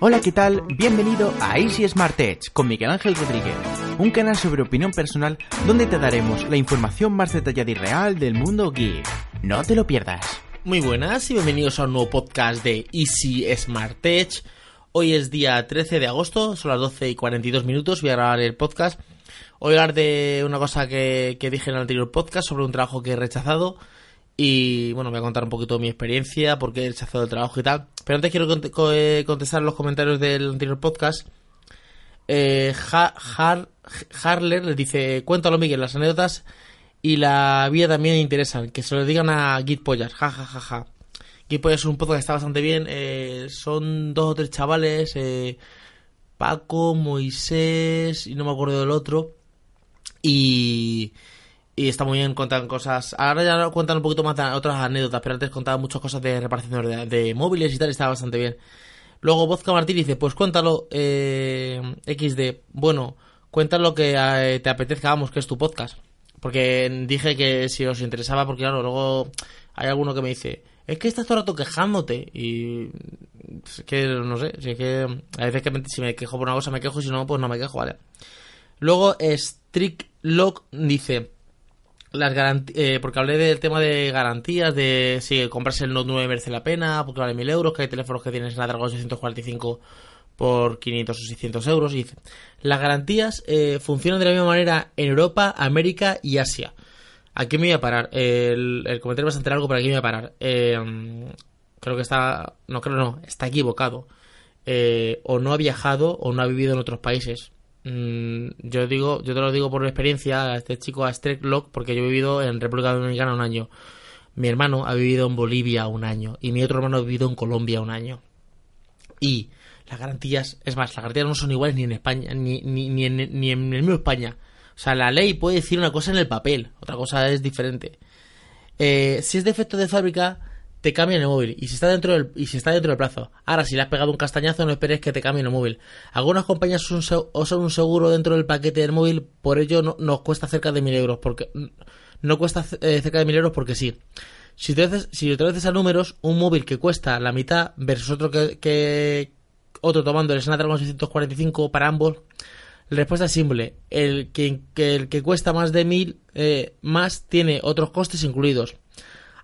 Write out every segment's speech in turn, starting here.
Hola, ¿qué tal? Bienvenido a Easy Smart Edge con Miguel Ángel Rodríguez, un canal sobre opinión personal donde te daremos la información más detallada y real del mundo geek. No te lo pierdas. Muy buenas y bienvenidos a un nuevo podcast de Easy Smart Edge. Hoy es día 13 de agosto, son las 12 y 42 minutos, voy a grabar el podcast. Voy a hablar de una cosa que, que dije en el anterior podcast sobre un trabajo que he rechazado y bueno, voy a contar un poquito mi experiencia, por qué he rechazado el trabajo y tal. Pero antes quiero eh, contestar los comentarios del anterior podcast. Eh, Harler les dice, cuéntalo Miguel, las anécdotas y la vida también interesan. Que se lo digan a Git Pollas, ja ja ja ja. Git Pollas es un podcast que está bastante bien. Eh, son dos o tres chavales, eh, Paco, Moisés y no me acuerdo del otro. Y y está muy bien, contar cosas. Ahora ya cuentan un poquito más de otras anécdotas, pero antes contaba muchas cosas de reparación de, móviles y tal, estaba bastante bien. Luego Vozca Martín dice, pues cuéntalo, eh, XD, bueno, cuéntalo lo que eh, te apetezca, vamos, que es tu podcast. Porque dije que si os interesaba, porque claro, luego hay alguno que me dice, es que estás todo el rato quejándote. Y es que no sé, si es que a veces que si me quejo por una cosa me quejo, si no, pues no me quejo, ¿vale? Luego Strict Lock dice, las eh, porque hablé del tema de garantías, de si comprarse el Note 9 merece la pena, porque vale 1000 euros, que hay teléfonos que tienen Snapdragon 845 por 500 o 600 euros. Y dice, las garantías eh, funcionan de la misma manera en Europa, América y Asia. Aquí me voy a parar. El, el comentario es bastante largo, pero aquí me voy a parar. Eh, creo que está. No, creo no, está equivocado. o no ha viajado o no ha vivido en otros países. Mm, yo digo, yo te lo digo por experiencia, este chico, a Lock, porque yo he vivido en República Dominicana un año. Mi hermano ha vivido en Bolivia un año y mi otro hermano ha vivido en Colombia un año. Y las garantías, es más, las garantías no son iguales ni en España, ni, ni, ni, en, ni en el mismo España. O sea, la ley puede decir una cosa en el papel, otra cosa es diferente. Eh, si es defecto de fábrica, te cambian el móvil y si está dentro del, y si está dentro del plazo. Ahora, si le has pegado un castañazo, no esperes que te cambien el móvil. Algunas compañías son un seguro dentro del paquete del móvil, por ello no, nos cuesta cerca de mil euros, porque no cuesta eh, cerca de mil euros porque sí. Si te veces, si te veces a números, un móvil que cuesta la mitad versus otro que, otro tomando el Snapdragon 645 para ambos, la respuesta es simple. El que, el que cuesta más de mil eh, más tiene otros costes incluidos.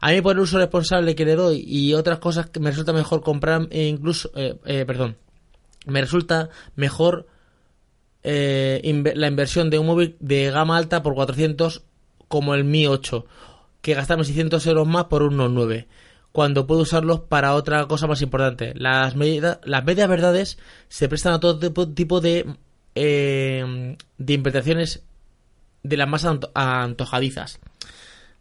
A mí por el uso responsable que le doy y otras cosas que me resulta mejor comprar, e incluso, eh, eh, perdón, me resulta mejor eh, la inversión de un móvil de gama alta por 400 como el Mi 8 que gastarme 600 euros más por unos 9 cuando puedo usarlos para otra cosa más importante. Las, medidas, las medias verdades se prestan a todo tipo, de, de interpretaciones de las más antojadizas.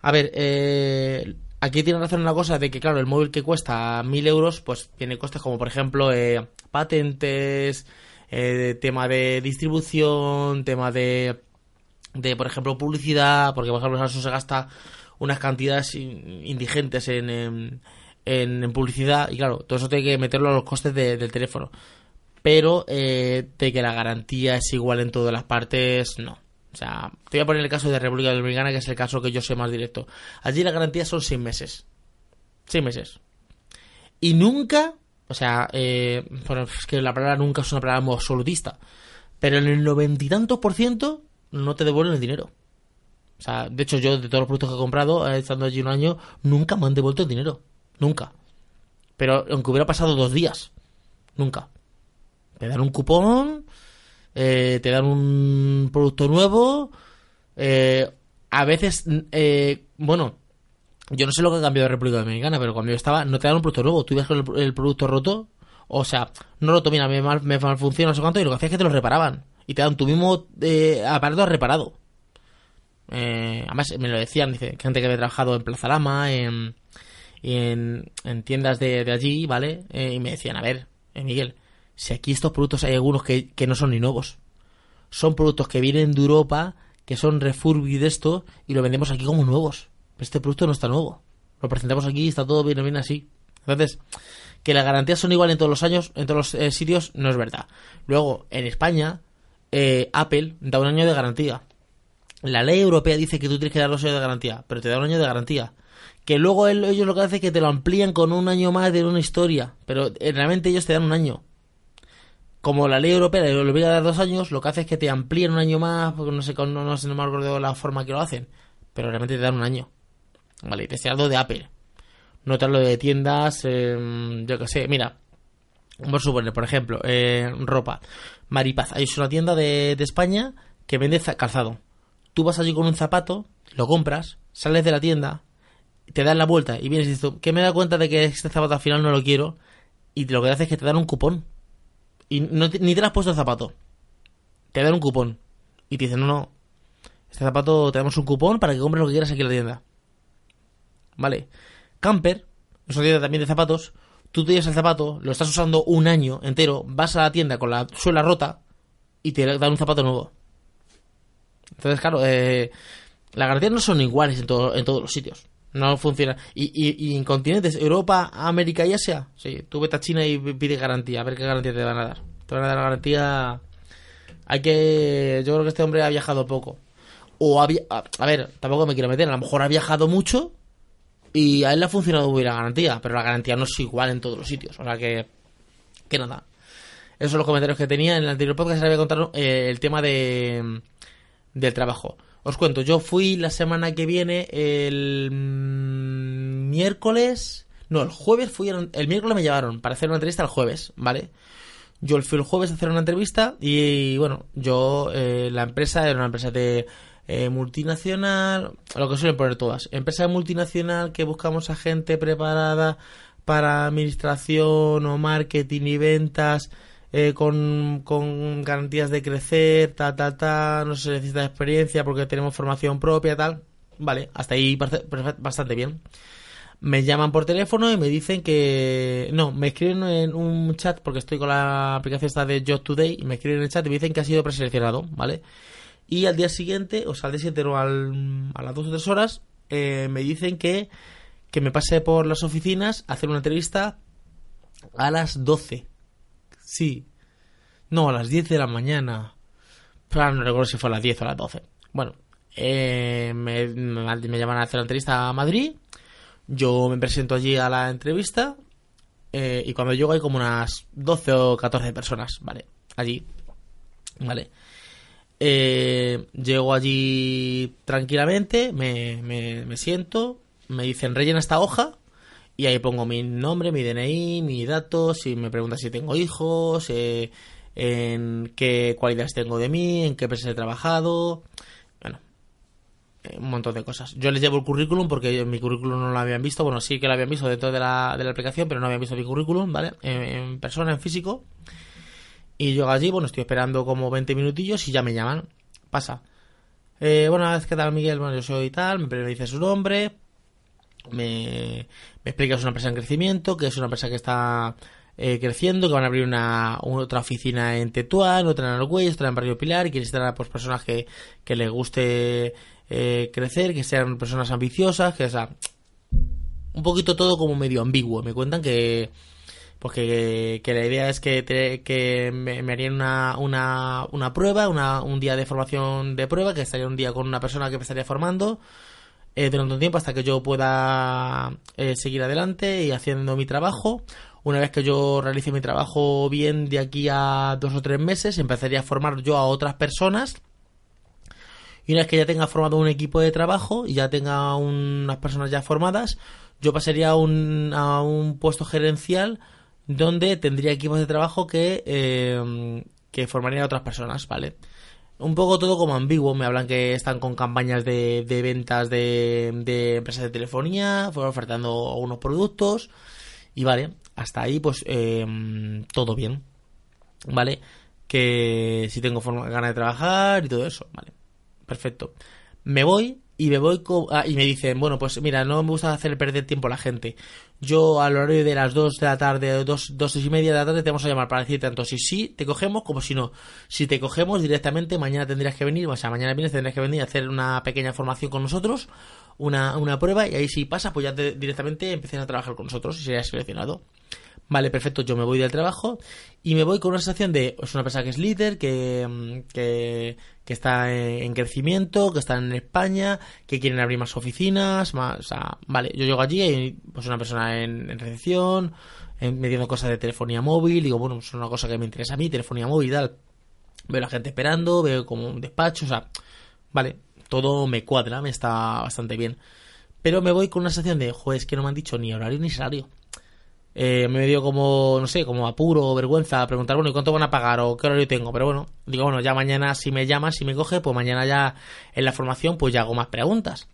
A ver, eh, Aquí tiene razón una cosa de que, claro, el móvil que cuesta mil euros, pues tiene costes como, por ejemplo, eh, patentes, eh, tema de distribución, tema de, de, por ejemplo, publicidad, porque, por ejemplo, Samsung se gasta unas cantidades indigentes en, en, publicidad, y claro, todo eso tiene que meterlo a los costes del teléfono. Pero eh, de que la garantía es igual en todas las partes, no. O sea, te voy a poner el caso de República Dominicana, que es el caso que yo sé más directo. Allí la garantía son seis meses. Seis meses. Y nunca, o sea, eh, es que la palabra nunca es una palabra muy absolutista, pero en el noventa y tantos por ciento no te devuelven el dinero. O sea, de hecho yo de todos los productos que he comprado, eh, estando allí un año, nunca me han devuelto el dinero. Nunca. Pero aunque hubiera pasado dos días, nunca. Me dan un cupón, eh, te dan un producto nuevo. Eh, a veces, eh, bueno, yo no sé lo que ha cambiado de República Dominicana, pero cuando yo estaba, no te dan un producto nuevo. Tú ibas con el, producto roto, o sea, no roto, mira, me, mal, me funciona, no sé cuánto, y lo que hacía es que te lo reparaban. Y te dan tu mismo aparato reparado. además, me lo decían, dice, gente que había trabajado en Plaza Lama, en, en, en tiendas de, de allí, ¿vale? y me decían, a ver, Miguel, si aquí estos productos hay algunos que, no son ni nuevos. Son productos que vienen de Europa, que son refurbished de esto, y lo vendemos aquí como nuevos. Este producto no está nuevo. Lo presentamos aquí y está todo bien, bien así. Entonces, que las garantías son iguales en todos los años, en todos los eh, sitios, no es verdad. Luego, en España, eh, Apple da un año de garantía. La ley europea dice que tú tienes que dar dos años de garantía, pero te da un año de garantía. Que luego ellos lo que hacen es que te lo amplían con un año más de una historia, pero eh, realmente ellos te dan un año. Como la ley europea le obliga a dar dos años, lo que hace es que te amplíen un año más, porque no sé, no, no sé, no me acuerdo la forma que lo hacen, pero realmente te dan un año. Vale, y te estoy de Apple. No te hablo de tiendas, eh, yo que sé, mira, por suponer, por ejemplo, eh, ropa. Maripaz, hay una tienda de, de España que vende calzado. Tú vas allí con un zapato, lo compras, sales de la tienda, te das la vuelta y vienes y dices, que me da cuenta de que este zapato al final no lo quiero, y lo que hace es que te dan un cupón y no ni te has puesto el zapato. Te dan un cupón. Y te dicen, no, no. Este zapato te damos un cupón para que compres lo que quieras aquí en la tienda. Vale. Camper, es una tienda también de zapatos. Tú te llevas el zapato, lo estás usando un año entero, vas a la tienda con la suela rota y te dan un zapato nuevo. Entonces, claro, eh, las garantías no son iguales en, todo, en todos los sitios. No funciona. Y, y, en continentes, Europa, América y Asia, sí, tú vete a China y pide garantía, a ver qué garantía te van a dar. Te van a dar la garantía. Hay que. Yo creo que este hombre ha viajado poco. O ha, a, ver, tampoco me quiero meter, a lo mejor ha viajado mucho y a él le ha funcionado muy la garantía, pero la garantía no es igual en todos los sitios. O sea que. Que nada. Esos son los comentarios que tenía. En el anterior podcast les había contado el tema de del trabajo. Os cuento, yo fui la semana que viene el miércoles. No, el jueves fui. El miércoles me llevaron para hacer una entrevista el jueves, ¿vale? Yo fui el jueves a hacer una entrevista y, bueno, yo, eh, la empresa era una empresa de eh, multinacional, lo que suelen poner todas. Empresa multinacional que buscamos a gente preparada para administración o marketing y ventas eh, con, con, garantías de crecer, ta, ta, ta, no se necesita experiencia porque tenemos formación propia, tal. Vale, hasta ahí bastante bien. Me llaman por teléfono y me dicen que... No, me escriben en un chat porque estoy con la aplicación esta de Job Today y me escriben en el chat y me dicen que ha sido preseleccionado, ¿vale? Y al día siguiente, o sea, al día siguiente o al, a las dos o tres horas, eh, me dicen que, que me pase por las oficinas a hacer una entrevista a las 12 Sí. No, a las 10 de la mañana. no recuerdo si fue a las 10 o a las 12. Bueno, eh, me, llaman a hacer la entrevista a Madrid. Yo me presento allí a la entrevista. Eh, y cuando llego hay como unas 12 o 14 personas, ¿vale? Allí. ¿Vale? Eh, llego allí tranquilamente, me, me, me siento, me dicen rellena esta hoja y ahí pongo mi nombre, mi DNI, mis datos, y me pregunta si tengo hijos, eh, en qué cualidades tengo de mí, en qué empresa he trabajado, bueno, eh, un montón de cosas. Yo les llevo el currículum porque mi currículum no lo habían visto, bueno, sí que lo habían visto dentro de la, de la aplicación, pero no habían visto mi currículum, ¿vale? En, persona, en físico. Y yo allí, bueno, estoy esperando como 20 minutillos y ya me llaman. Pasa. Eh, bueno, ¿qué tal, Miguel? Bueno, yo soy tal, me dice su nombre, me, me explica es una empresa en crecimiento, que es una empresa que está eh, creciendo, que van a abrir una, otra oficina en Tetuán, otra en Argüelles, otra en Barrio Pilar, y que necesitan pues, personas que, que les guste eh, crecer, que sean personas ambiciosas, que o sea, un poquito todo como medio ambiguo. Me cuentan que pues que, la idea es que, que me, harían una, una, una prueba, una, un día de formación de prueba, que estaría un día con una persona que me estaría formando, eh, durante un tiempo hasta que yo pueda eh, seguir adelante y haciendo mi trabajo. Una vez que yo realice mi trabajo bien de aquí a dos o tres meses, empezaría a formar yo a otras personas. Y una vez que ya tenga formado un equipo de trabajo y ya tenga unas personas ya formadas, yo pasaría a un, a un puesto gerencial donde tendría equipos de trabajo que, eh, que formaría a otras personas, ¿vale? Un poco todo como ambiguo. Me hablan que están con campañas de, de ventas de, de, empresas de telefonía, fueron ofertando unos productos. Y vale, hasta ahí pues em, todo bien. ¿Vale? Que si tengo forma, ganas de trabajar y todo eso. Vale, perfecto. Me voy y me voy ah, y me dicen, bueno, pues mira, no me gusta hacer perder tiempo a la gente. Yo a lo largo de las 2 de la tarde, 2, dos y media de la tarde, te vamos a llamar para decir tanto si sí te cogemos como si no. Si te cogemos directamente, mañana tendrías que venir, o sea, mañana vienes tendrías que venir a hacer una pequeña formación con nosotros, una, una prueba, y ahí si pasa, pues ya directamente empieces a trabajar con nosotros y serías seleccionado. Vale, perfecto, yo me voy del trabajo y me voy con una sensación de, es una persona que es líder, que, mm, que, está en crecimiento, que está en España, que quieren abrir más oficinas, más, o sea, vale, yo llego allí y pues una persona en, recepción, en, me cosas de telefonía móvil, digo, bueno, pues es una cosa que me interesa a mí, telefonía móvil y tal. Veo la gente esperando, veo como un despacho, o sea, vale, todo me cuadra, me está bastante bien. Pero me voy con una sensación de, joder, es que no me han dicho ni horario ni salario. Eh, me dio como, no sé, como apuro o vergüenza preguntar, bueno, ¿y cuánto van a pagar o qué horario tengo? Pero bueno, digo, bueno, ya mañana si me llama, si me coge, pues mañana ya en la formación pues ya hago más preguntas.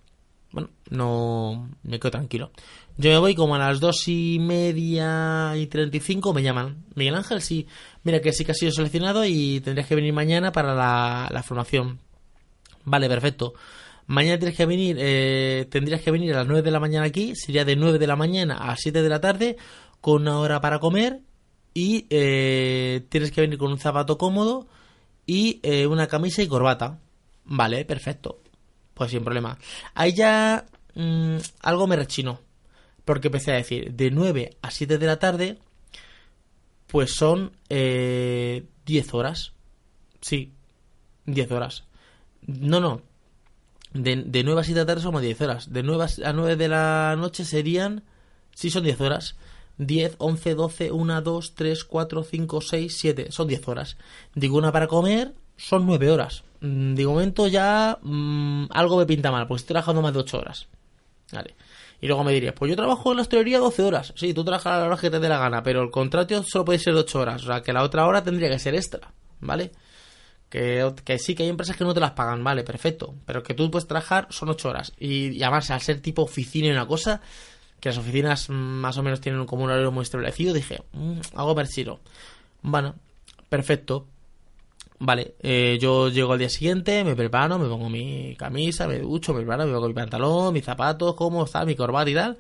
Bueno, no me quedo tranquilo. Yo me voy como a las dos y media y treinta y cinco, me llaman. Miguel Ángel, sí, mira que sí que has sido seleccionado y tendrías que venir mañana para la, la formación. Vale, perfecto. Mañana tienes que venir, eh, tendrías que venir a las 9 de la mañana aquí, sería de 9 de la mañana a 7 de la tarde, con una hora para comer y eh, tienes que venir con un zapato cómodo y eh, una camisa y corbata. Vale, perfecto. Pues sin problema. Ahí ya mm, algo me rechinó. Porque empecé a decir, de 9 a 7 de la tarde, pues son eh, 10 horas. Sí, 10 horas. No, no. De, de 9 a 7 de la tarde somos 10 horas. De 9 a 9 de la noche serían... Sí, son 10 horas. 10, 11, 12, 1, 2, 3, 4, 5, 6, 7. Son 10 horas. Digo una para comer, son 9 horas. Mm, de momento ya mmm, algo me pinta mal, porque estoy trabajando más de 8 horas. Vale. Y luego me dirías, pues yo trabajo en la hostelería 12 horas. Sí, tú trabajas a la hora que te dé la gana, pero el contrato solo puede ser de 8 horas. O sea, que la otra hora tendría que ser extra. ¿Vale? Que, que, sí, que hay empresas que no te las pagan, vale, perfecto. Pero que tú puedes trabajar son 8 horas. Y, y además, al ser tipo oficina y una cosa, que las oficinas más o menos tienen como un horario muy establecido, dije, mmm, hago persilo. Bueno, perfecto. Vale, eh, yo llego al día siguiente, me preparo, me pongo mi camisa, me ducho, me preparo, me pongo mi pantalón, mis zapatos, cómo está, mi corbata y tal.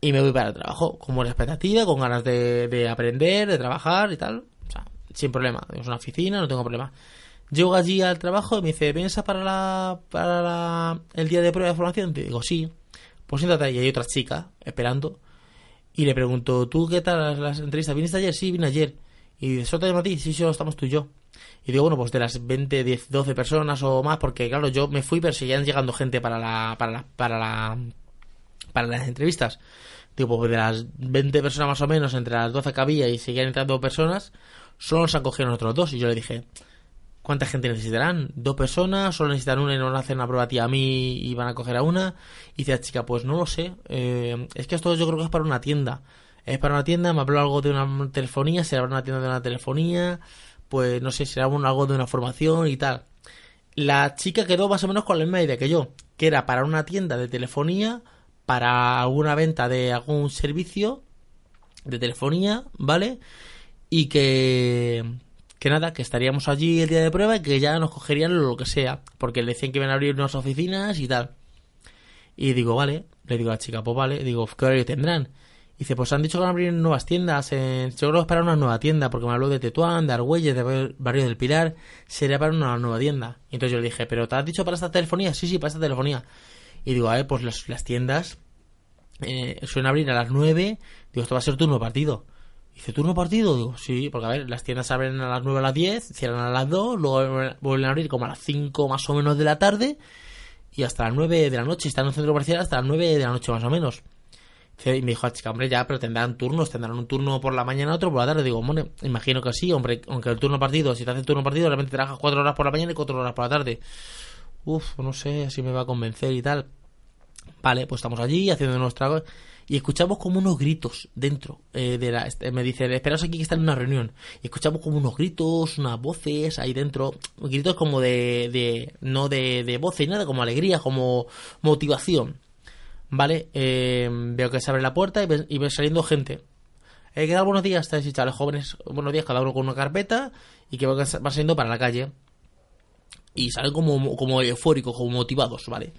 Y me voy para el trabajo, con buena expectativa, con ganas de, de aprender, de trabajar y tal. O sea, sin problema. Es una oficina, no tengo problema. Llego allí al trabajo y me dice, ¿piensas para la, para el día de prueba de formación? Te digo, sí. Pues siéntate y hay otra chica esperando. Y le pregunto, ¿tú qué tal las, entrevistas? ¿Viniste ayer? Sí, vine ayer. Y dice, ¿solo te llamo a ti? Sí, sí, estamos tú y yo. Y digo, bueno, pues de las 20, 10, 12 personas o más, porque claro, yo me fui, pero seguían llegando gente para la, para la, para la, para las entrevistas. Digo, pues de las 20 personas más o menos, entre las 12 que había y seguían entrando personas, solo nos han cogido nosotros dos. Y yo le dije, ¿cuánta gente necesitarán? ¿Dos personas? ¿Solo necesitan una y no hacen una prueba a ti a mí y van a coger a una? Y dice chica, pues no lo sé. Eh, es que esto yo creo que es para una tienda. Es para una tienda, me habló algo de una telefonía, será una tienda de una telefonía pues no sé, será algo de una formación y tal. La chica quedó más o menos con la misma idea que yo, que era para una tienda de telefonía, para alguna venta de algún servicio de telefonía, ¿vale? Y que que nada, que estaríamos allí el día de prueba y que ya nos cogerían lo que sea, porque le decían que iban a abrir unas oficinas y tal. Y digo, vale, le digo a la chica, pues vale, digo, ¿qué horario tendrán? dice, pues han dicho que van a abrir nuevas tiendas. En... Yo es para una nueva tienda, porque me habló de Tetuán, de Argüelles, de Barrio del Pilar. Sería para una nueva tienda. Y entonces yo le dije, ¿pero te has dicho para esta telefonía? Sí, sí, para esta telefonía. Y digo, a ver, pues las, las tiendas eh, suelen abrir a las 9. Digo, esto va a ser turno partido. Dice, ¿turno partido? Digo, sí, porque a ver, las tiendas abren a las 9 a las 10, cierran a las 2, luego vuelven a abrir como a las 5 más o menos de la tarde y hasta las 9 de la noche. Están en el centro comercial hasta las 9 de la noche más o menos. Y me dijo, ah, chica, hombre, ya, pero tendrán turnos, tendrán un turno por la mañana, otro por la tarde. Digo, bueno, imagino que sí, hombre, aunque el turno partido, si te hacen turno partido, realmente trabajas cuatro horas por la mañana y cuatro horas por la tarde. Uf, no sé si me va a convencer y tal. Vale, pues estamos allí haciendo nuestra y escuchamos como unos gritos dentro eh, de la este, me dice esperaos aquí que están en una reunión y escuchamos como unos gritos unas voces ahí dentro gritos como de, de no de, de voces nada como alegría como motivación ¿vale? Eh, veo que se abre la puerta y ve, y saliendo gente. Eh, ¿Qué tal? Buenos días, estáis chavales jóvenes. Buenos días, cada uno con una carpeta y que va saliendo para la calle. Y salen como, como eufóricos, como motivados, ¿vale?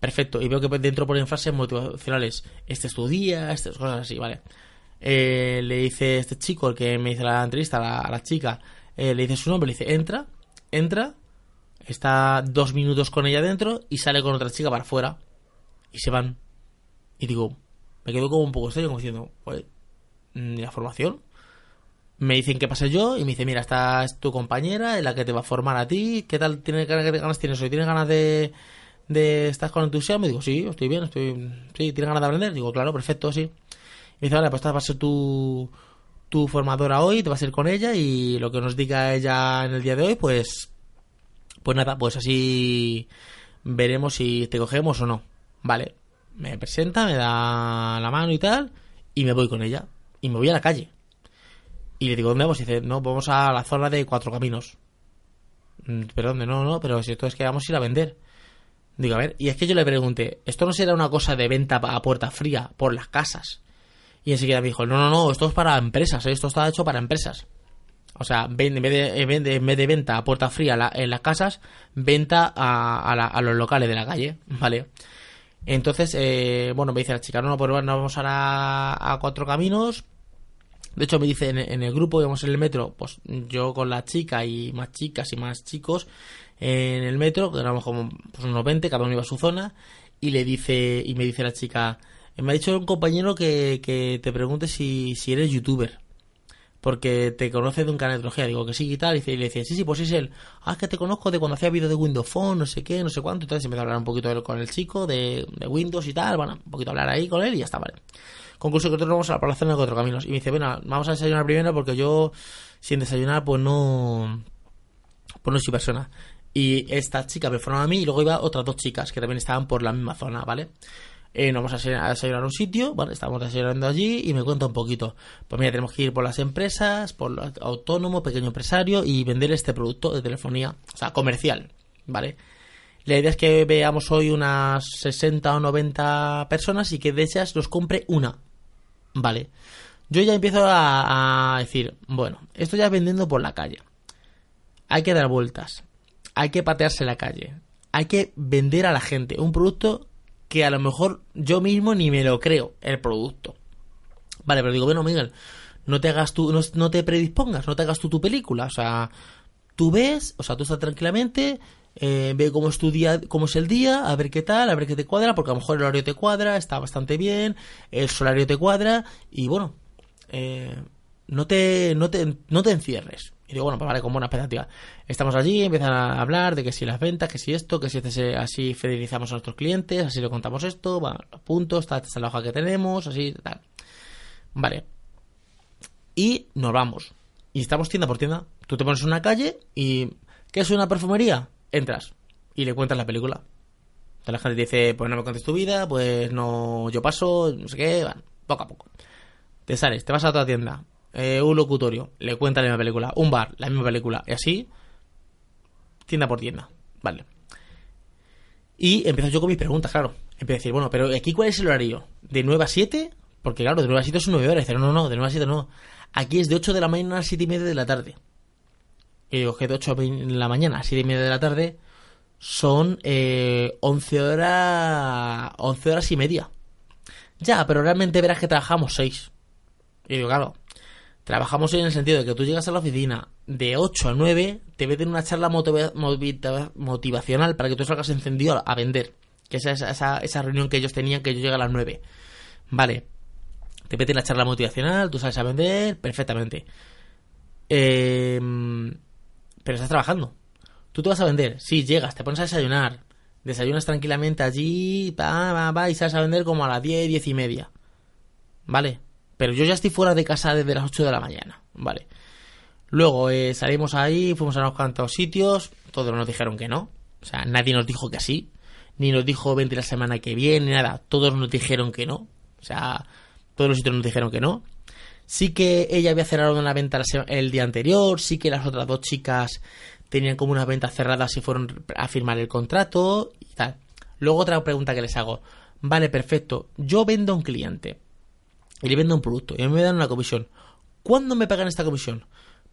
Perfecto. Y veo que dentro ponen frases motivacionales. Este es tu día, estas cosas así, ¿vale? Eh, le dice este chico, el que me hizo la entrevista, a la, a la chica, eh, le dice su nombre, le dice, entra, entra, está dos minutos con ella dentro y sale con otra chica para afuera. Y se van. Y digo, me quedo como un poco extraño, como diciendo, pues, la formación. Me dicen que pase yo y me dice, mira, esta es tu compañera, en la que te va a formar a ti. ¿Qué tal tienes ganas tienes hoy? ¿Tienes ganas de, de estar con entusiasmo? Y digo, sí, estoy bien, estoy... Sí, ¿tienes ganas de aprender? Digo, claro, perfecto, sí. Y dice, vale, pues esta va a ser tu, tu formadora hoy, te vas a ir con ella y lo que nos diga ella en el día de hoy, pues... Pues nada, pues así veremos si te cogemos o no. Vale, me presenta, me da la mano y tal, y me voy con ella. Y me voy a la calle. Y le digo, ¿dónde vamos? Y dice, no, vamos a la zona de cuatro caminos. Mm, ¿Pero dónde? No, no, pero si esto es que vamos a ir a vender. Digo, a ver, y es que yo le pregunté, ¿esto no será una cosa de venta a puerta fría por las casas? Y enseguida me dijo, no, no, no, esto es para empresas, ¿eh? esto está hecho para empresas. O sea, en vez en venta a puerta fría en las casas, venta a, a, los locales de la calle, ¿vale? Entonces, eh, bueno, me dice la chica, no, no, pues bueno, vamos ahora a cuatro caminos, de hecho, me dice en, el grupo, íbamos en el metro, pues yo con la chica y más chicas y más chicos en el metro, que éramos como pues, unos 20, cada uno iba a su zona, y le dice, y me dice la chica, me ha dicho un compañero que, que te pregunte si, si eres youtuber porque te conoce de un canal de tecnología. Digo que sí y tal. Y, le dice, sí, sí, pues es él. Ah, es que te conozco de cuando hacía vídeos de Windows Phone, no sé qué, no sé cuánto. Entonces empezó a hablar un poquito con el chico de, Windows y tal. Bueno, un poquito hablar ahí con él y ya está, vale. Concurso que nosotros vamos a la población de cuatro caminos. Y me dice, bueno, vamos a desayunar primero porque yo, sin desayunar, pues no. Pues no soy persona. Y esta chica me formaba a mí y luego iba otras dos chicas que también estaban por la misma zona, ¿vale? Eh, nos vamos a desayunar a un sitio, bueno, estamos desayunando allí y me cuenta un poquito. Pues mira, tenemos que ir por las empresas, por los autónomo, pequeño empresario y vender este producto de telefonía, o sea, comercial, ¿vale? La idea es que veamos hoy unas 60 o 90 personas y que de ellas nos compre una, Vale. Yo ya empiezo a, decir, bueno, esto ya vendiendo por la calle. Hay que dar vueltas. Hay que patearse la calle. Hay que vender a la gente un producto que a lo mejor yo mismo ni me lo creo, el producto. Vale, pero digo, bueno, Miguel, no te hagas tú, no, te predispongas, no te hagas tú tu película. O sea, tú ves, o sea, tú estás tranquilamente, eh, ve cómo es tu día, cómo es el día, a ver qué tal, a ver qué te cuadra, porque a lo mejor el horario te cuadra, está bastante bien, el solario te cuadra, y bueno, eh, no, te, no, te, no te encierres. Y digo, bueno, pues vale, con buena expectativa. Estamos allí, empiezan a hablar de que si las ventas, que si esto, que si este así fidelizamos a nuestros clientes, así le contamos esto, bueno, los puntos, esta, es la hoja que tenemos, así, tal. Vale. Y nos vamos. Y estamos tienda por tienda. Tú te pones en una calle y... ¿Qué es una perfumería? entras y le cuentas la película. Entonces la gente dice, pues no me contes tu vida, pues no, yo paso, no sé qué, van, poco a poco. Te sales, te vas a otra tienda, eh, un locutorio, le cuentas la misma película, un bar, la misma película, y así, tienda por tienda, vale. Y empiezo yo con mis preguntas, claro. Empiezo a decir, bueno, pero ¿aquí cuál es el horario? ¿De 9 a 7? Porque claro, de 9 a 7 son 9 horas. Dice, no, no, no, de 9 a 7 no. Aquí es de 8 de la mañana a 7 y media de la tarde. Y digo que de 8 en la mañana a 7 y media de la tarde son eh, 11 horas 11 horas y media. Ya, pero realmente verás que trabajamos 6. Y digo, claro, trabajamos en el sentido de que tú llegas a la oficina de 8 a 9, te meten una charla motivacional para que tú salgas encendido a vender. Que esa es esa, esa, reunión que ellos tenían que yo llegue a las 9. Vale. Te meten la charla motivacional, tú sales a vender perfectamente. Eh, pero estás trabajando. Tú te vas a vender, sí, llegas, te pones a desayunar, desayunas tranquilamente allí, va, va, va, y sales a vender como a las 10, 10 y media. ¿Vale? Pero yo ya estoy fuera de casa desde las 8 de la mañana, ¿vale? Luego eh, salimos ahí, fuimos a unos cuantos sitios, todos nos dijeron que no. O sea, nadie nos dijo que sí, ni nos dijo vente la semana que viene, nada. Todos nos dijeron que no. O sea, todos los sitios nos dijeron que no. Sí que ella había cerrado una venta el día anterior, sí que las otras dos chicas tenían como unas ventas cerradas y fueron a firmar el contrato y tal. Luego otra pregunta que les hago. Vale, perfecto. Yo vendo a un cliente y le vendo un producto y me dan una comisión. ¿Cuándo me pagan esta comisión?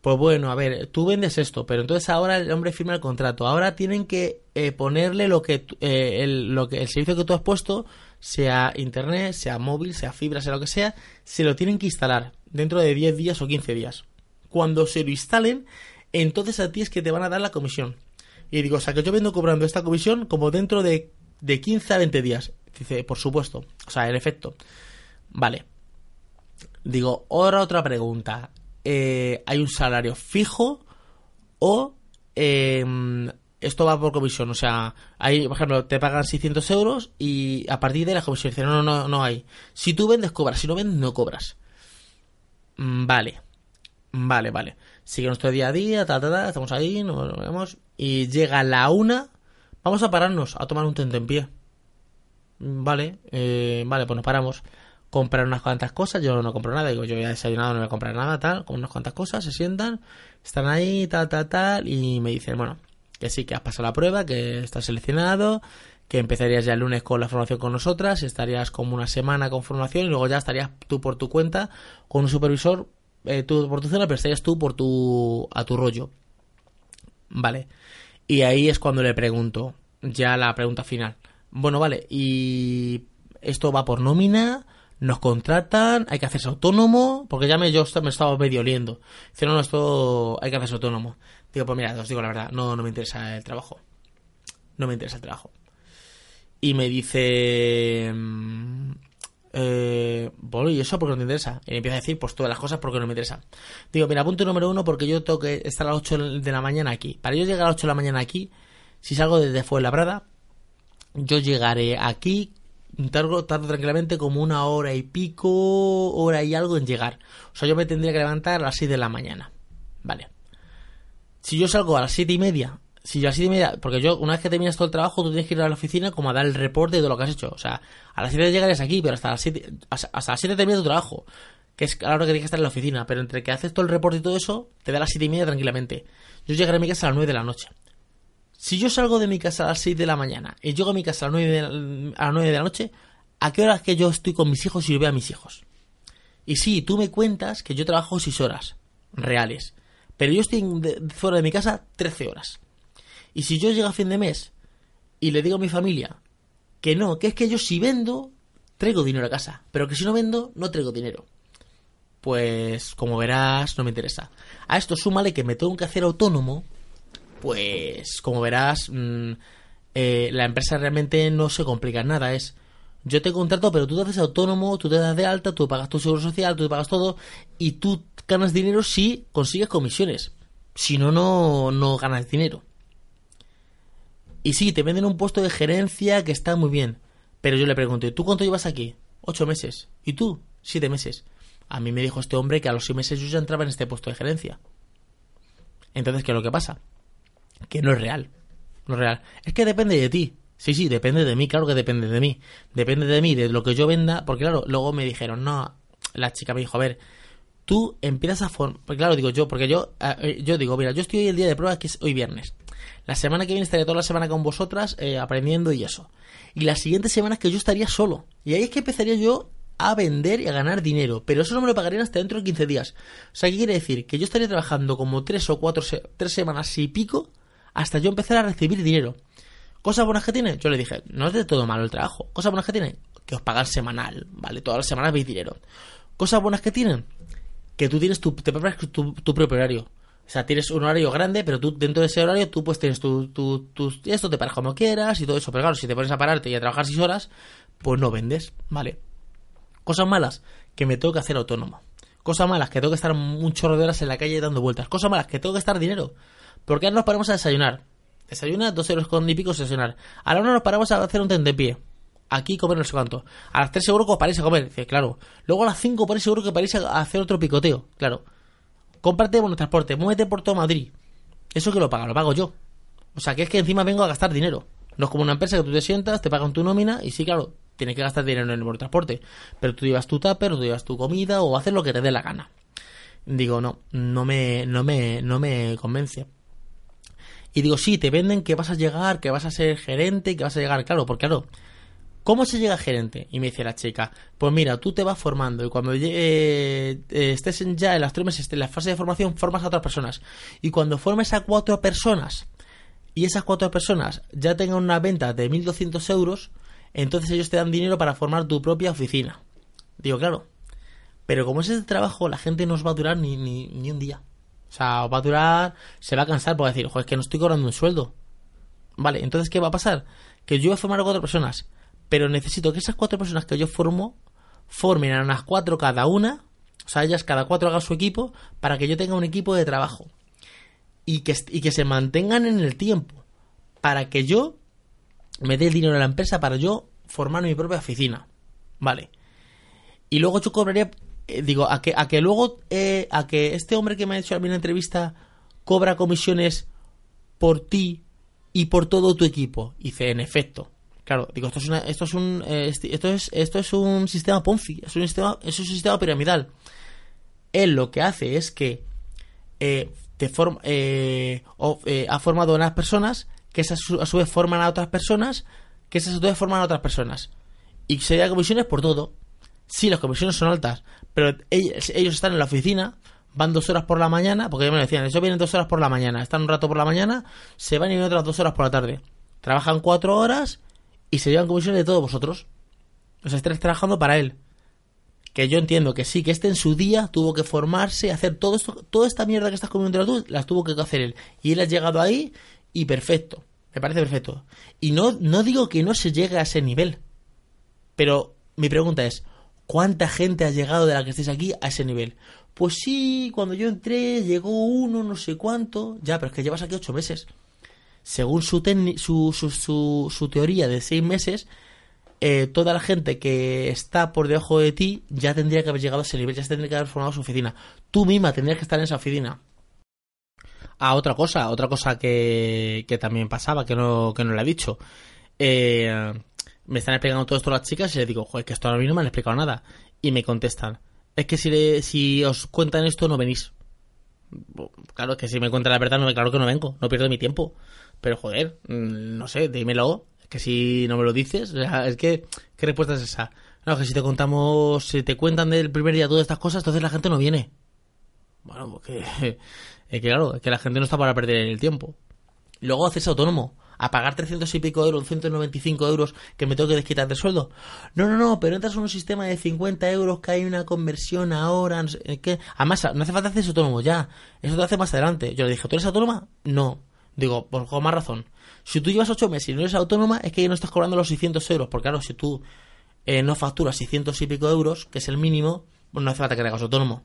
Pues bueno, a ver, tú vendes esto, pero entonces ahora el hombre firma el contrato. Ahora tienen que eh, ponerle lo que, eh, el, lo que el servicio que tú has puesto, sea internet, sea móvil, sea fibra, sea lo que sea, se lo tienen que instalar dentro de 10 días o 15 días. Cuando se lo instalen, entonces a ti es que te van a dar la comisión. Y digo, o sea, que yo vengo cobrando esta comisión como dentro de, de 15 a 20 días. Dice, por supuesto. O sea, en efecto. Vale. Digo, ahora otra pregunta. Eh, ¿Hay un salario fijo o em, esto va por comisión? O sea, hay, por ejemplo, te pagan 600 euros y a partir de la comisión dicen, no, no, no, hay. Si tú vendes, cobras. Si no vendes, no cobras. Mm, Vale. Vale, vale. Sigue nuestro día a día, ta, ta, ta, estamos ahí, nos vemos. Y llega la una, vamos a pararnos a tomar un tentempié. Mm, Vale, eh, vale, pues nos paramos. Comprar unas cuantas cosas, yo no compro nada, digo, yo ya desayunado, no voy a comprar nada, tal, con unas cuantas cosas, se sientan, están ahí, tal, tal, tal, y me dicen, bueno, que sí, que has pasado la prueba, que estás seleccionado, que empezarías ya el lunes con la formación con nosotras, estarías como una semana con formación y luego ya estarías tú por tu cuenta con un supervisor, eh, tú por tu zona, pero estarías tú por tu, a tu rollo. Vale. Y ahí es cuando le pregunto, ya la pregunta final. Bueno, vale, y esto va por nómina, nos contratan, hay que hacerse autónomo, porque ya me, yo me estaba medio oliendo. Dice, no, no, esto hay que hacerse autónomo. Digo, pues mira, os digo la verdad, no, no me interesa el trabajo. No me interesa el trabajo. Y me dice... mm, Eh, bueno, ¿y eso por qué no te interesa? Y me empieza a decir, pues todas las cosas porque no me interesa. Digo, mira, punto número uno, porque yo tengo que estar a las 8 de la mañana aquí. Para yo llegar a las 8 de la mañana aquí, si salgo desde Fuenlabrada, yo llegaré aquí, tardo, tardo tranquilamente como una hora y pico, hora y algo en llegar. O sea, yo me tendría que levantar a las 6 de la mañana. Vale. Si yo salgo a las 7 y media, si yo a las 7 y media, porque yo, una vez que terminas todo el trabajo, tú tienes que ir a la oficina como a dar el reporte de lo que has hecho. O sea, a las 7 llegarías aquí, pero hasta las 7, hasta hasta las 7 termina tu trabajo. Que es a la hora que tienes que estar en la oficina. Pero entre que haces todo el reporte y todo eso, te da las 7 y media tranquilamente. Yo llegaré a mi casa a las 9 de la noche. Si yo salgo de mi casa a las 6 de la mañana y llego a mi casa a las 9 de la, a las 9 de la noche, ¿a qué hora es que yo estoy con mis hijos y yo veo a mis hijos? Y sí, tú me cuentas que yo trabajo 6 horas reales, pero yo estoy fuera de mi casa 13 horas. Y si yo llego a fin de mes y le digo a mi familia que no, que es que yo si vendo, traigo dinero a casa, pero que si no vendo, no traigo dinero. Pues, como verás, no me interesa. A esto súmale que me tengo que hacer autónomo, pues, como verás, mm, eh, la empresa realmente no se complica nada. Es, yo te contrato, pero tú te haces autónomo, tú te das de alta, tú pagas tu seguro social, tú te pagas todo, y tú ganas dinero si consigues comisiones. Si no, no, ganas dinero. Y sí, te venden un puesto de gerencia que está muy bien. Pero yo le pregunto, ¿y tú cuánto llevas aquí? Ocho meses. ¿Y tú? Siete meses. A mí me dijo este hombre que a los seis meses yo ya entraba en este puesto de gerencia. Entonces, ¿qué es lo que pasa? Que no es real. No es real. Es que depende de ti. Sí, sí, depende de mí, claro que depende de mí. Depende de mí, de lo que yo venda. Porque claro, luego me dijeron, no, la chica me dijo, a ver, tú empiezas a formar... Claro, digo yo, porque yo, eh, yo digo, mira, yo estoy hoy el día de prueba, que es hoy viernes. La semana que viene estaré toda la semana con vosotras eh, aprendiendo y eso. Y las siguientes semanas que yo estaría solo. Y ahí es que empezaría yo a vender y a ganar dinero. Pero eso no me lo pagarían hasta dentro de 15 días. O sea, ¿qué quiere decir? Que yo estaría trabajando como 3 o 4, se tres semanas y pico hasta yo empezar a recibir dinero. ¿Cosas buenas que tiene? Yo le dije, no es de todo malo el trabajo. ¿Cosas buenas que tiene? Que os pagan semanal, ¿vale? Todas las semanas veis dinero. ¿Cosas buenas que tienen? Que tú tienes tu, propio horario. O sea, tienes un horario grande, pero tú dentro de ese horario tú pues tienes tu, tu, tu- esto, te paras como quieras y todo eso. Pero claro, si te pones a pararte y a trabajar 6 horas, pues no vendes, ¿vale? Cosas malas, que me tengo que hacer autónomo. Cosas malas, que tengo que estar un chorro de horas en la calle dando vueltas. Cosas malas, que tengo que estar dinero. Porque ahora nos paramos a desayunar. Desayuna, dos euros con y pico desayunar. A la una nos paramos a hacer un tentempié. Aquí comer no sé cuánto. A las tres seguro que os a comer. Dice, claro. Luego a las cinco paráis seguro que paráis a hacer otro picoteo. Claro. Cómprate buen transporte. Muévete por todo Madrid. Eso que lo paga, lo pago yo. O sea, que es que encima vengo a gastar dinero. No es como una empresa que tú te sientas, te pagan tu nómina y sí, claro, tienes que gastar dinero en el transporte. Pero tú llevas tu tupper, o tú llevas tu comida o haces lo que te dé la gana. Digo, no, no me, no me, no me convence. Y digo, sí, te venden que vas a llegar, que vas a ser gerente, que vas a llegar, claro, porque claro, ¿cómo se llega a gerente? Y me dice la chica, pues mira, tú te vas formando y cuando llegue- eh, estés en- ya en las tres meses, en la fase de formación, formas a otras personas. Y cuando formes a cuatro personas y esas cuatro personas ya tengan una venta de 1.200 euros, entonces ellos te dan dinero para formar tu propia oficina. Digo, claro. Pero como es este trabajo, la gente no os va a durar ni, ni, ni un día. O sea, os va a durar, se va a cansar por decir, joder, es que no estoy cobrando un sueldo. Vale, entonces, ¿qué va a pasar? Que yo voy a formar a cuatro personas, pero necesito que esas cuatro personas que yo formo formen a unas cuatro cada una O sea, ellas cada cuatro hagan su equipo para que yo tenga un equipo de trabajo. Y que, y que se mantengan en el tiempo. Para que yo me dé el dinero a la empresa para yo formar mi propia oficina. Vale. Y luego yo cobraría, eh, digo, a que, a que luego, eh, a que este hombre que me ha hecho a mí una entrevista cobra comisiones por ti y por todo tu equipo. Dice, en efecto. Claro, digo, esto es, una, esto es un eh, esto es esto es un sistema Ponzi, es un sistema es un sistema piramidal. Él lo que hace es que te forma, ha formado a unas personas que esas a su vez forman a otras personas, que esas a su vez forman a otras personas. Y sería comisiones por todo. Sí, las comisiones son altas, pero ellos, están en la oficina, van dos horas por la mañana, porque me decían, ellos vienen dos horas por la mañana, están un rato por la mañana, se van y vienen otras dos horas por la tarde. Trabajan cuatro horas y se llevan comisiones de todos vosotros. O sea, estáis trabajando para él. Que yo entiendo que sí, que este en su día tuvo que formarse, hacer todo esto, toda esta mierda que estás comiendo tú, las tuvo que hacer él. Y él ha llegado ahí y perfecto. Me parece perfecto. Y no, no digo que no se llegue a ese nivel. Pero mi pregunta es, ¿cuánta gente ha llegado de la que estés aquí a ese nivel? Pues sí, cuando yo entré llegó uno, no sé cuánto. Ya, pero es que llevas aquí ocho meses. Según su, su, su, su, teoría de seis meses, eh, toda la gente que está por debajo de ti ya tendría que haber llegado a ese nivel, ya tendría que haber formado su oficina. Tú misma tendrías que estar en esa oficina. Ah, otra cosa, otra cosa que, también pasaba, que no, que no le he dicho. Eh, me están explicando todo esto las chicas y les digo, joder, que esto ahora mismo no me han explicado nada. Y me contestan, es que si, si os cuentan esto no venís. Claro, que si me cuentan la verdad, no, claro que no vengo, no pierdo mi tiempo. Pero joder, mm, no sé, dímelo. Que si no me lo dices, es que, ¿qué respuesta es esa? No, que si te contamos, si te cuentan del primer día todas estas cosas, entonces la gente no viene. Bueno, porque es que claro, es que la gente no está para perder el tiempo. Luego haces autónomo, a pagar 300 y pico euros, 195 euros que me tengo que desquitar de sueldo. No, no, no, pero entras en un sistema de 50 euros que hay una conversión ahora, no qué. Además, no hace falta hacer autónomo ya, eso te hace más adelante. Yo le dije, ¿tú eres autónoma? No. Digo, por con más razón. Si tú llevas 8 meses y no eres autónoma, es que ya no estás cobrando los 600 euros, porque claro, si tú eh, no facturas 600 y pico euros, que es el mínimo, pues no hace falta que hagas autónomo.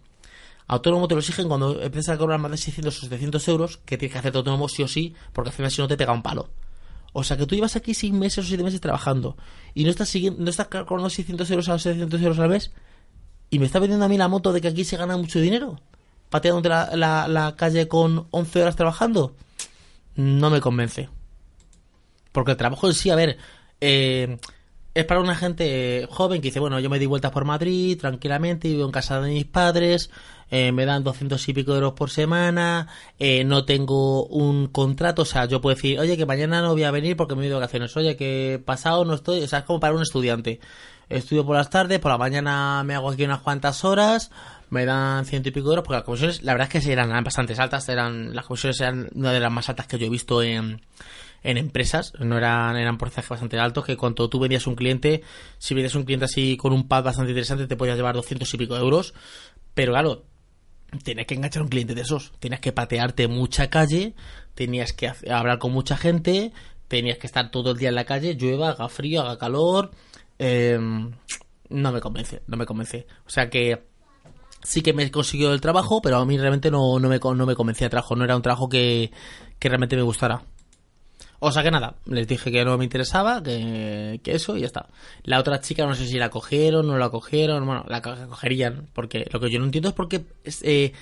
Autónomo te lo exigen cuando empiezas a cobrar más de 600 o 700 euros, que tienes que hacerte autónomo sí o sí, porque al final si no te pega un palo. O sea que tú llevas aquí 6 meses o 7 meses trabajando y no estás siguiendo, no estás cobrando 600 euros a 700 euros al mes y me está vendiendo a mí la moto de que aquí se gana mucho dinero, pateándote la, la, la calle con 11 horas trabajando. No me convence. Porque el trabajo en sí, a ver, eh, es para una gente joven que dice, bueno, yo me di vueltas por Madrid tranquilamente, vivo en casa de mis padres, eh, me dan 200 y pico euros por semana, eh, no tengo un contrato, o sea, yo puedo decir, oye, que mañana no voy a venir porque me voy de vacaciones, oye, que pasado no estoy, o sea, es como para un estudiante. Estudio por las tardes, por la mañana me hago aquí unas cuantas horas, me dan ciento y pico euros, porque las comisiones, la verdad es que eran bastante altas, eran, las comisiones eran una de las más altas que yo he visto en, en empresas, no eran, eran porcentajes bastante altos, que cuando tú vendías un cliente, si vendías un cliente así con un pad bastante interesante, te podías llevar 200 y pico euros, pero claro, tienes que enganchar un cliente de esos, tienes que patearte mucha calle, tenías que hablar con mucha gente, tenías que estar todo el día en la calle, llueva, haga frío, haga calor, em, no me convence, no me convence, o sea que sí que me consiguió el trabajo, pero a mí realmente no, no, me, no me convencía el trabajo, no era un trabajo que, que realmente me gustara. O sea que nada, les dije que no me interesaba, que, eso y ya está. La otra chica no sé si la cogieron, no la cogieron, bueno, la cogerían, porque lo que yo no entiendo es por qué eh,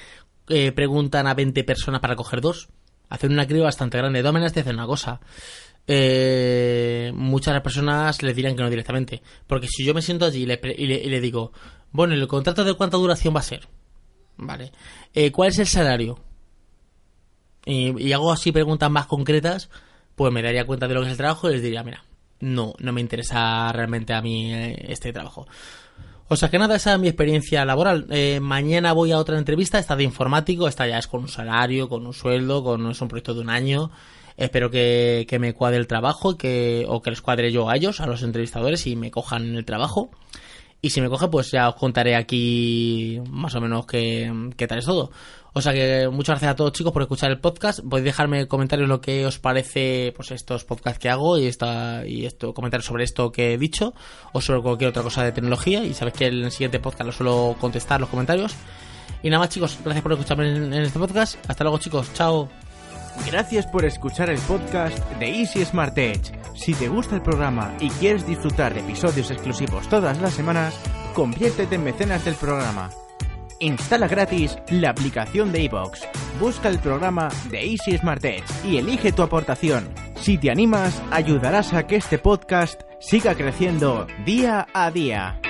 eh, preguntan a 20 personas para coger dos. Hacen una criba bastante grande. De todas te hacen una cosa. Eh, muchas personas les dirán que no directamente. Porque si yo me siento allí y le, y le, digo, bueno, ¿el contrato de cuánta duración va a ser? Vale. ¿Cuál es el salario? y hago así preguntas más concretas pues me daría cuenta de lo que es el trabajo y les diría, mira, no, no me interesa realmente a mí eh, este trabajo. O sea que nada, esa es mi experiencia laboral. Eh, mañana voy a otra entrevista, esta de informático, esta ya es con un salario, con un sueldo, con es un proyecto de un año. Espero que, me cuadre el trabajo que, o que les cuadre yo a ellos, a los entrevistadores, y me cojan el trabajo. Y si me coge, pues ya os contaré aquí más o menos qué, qué tal es todo. O sea que muchas gracias a todos chicos por escuchar el podcast. Podéis dejarme en comentarios lo que os parece pues estos podcasts que hago y esta y esto comentarios sobre esto que he dicho o sobre cualquier otra cosa de tecnología y sabéis que en el siguiente podcast lo suelo contestar los comentarios. Y nada más chicos, gracias por escucharme en, en este podcast. Hasta luego chicos, chao. Gracias por escuchar el podcast de Easy Smart Edge. Si te gusta el programa y quieres disfrutar de episodios exclusivos todas las semanas, conviértete en mecenas del programa. Instala gratis la aplicación de iBox. Busca el programa de Easy Smart Edge y elige tu aportación. Si te animas, ayudarás a que este podcast siga creciendo día a día.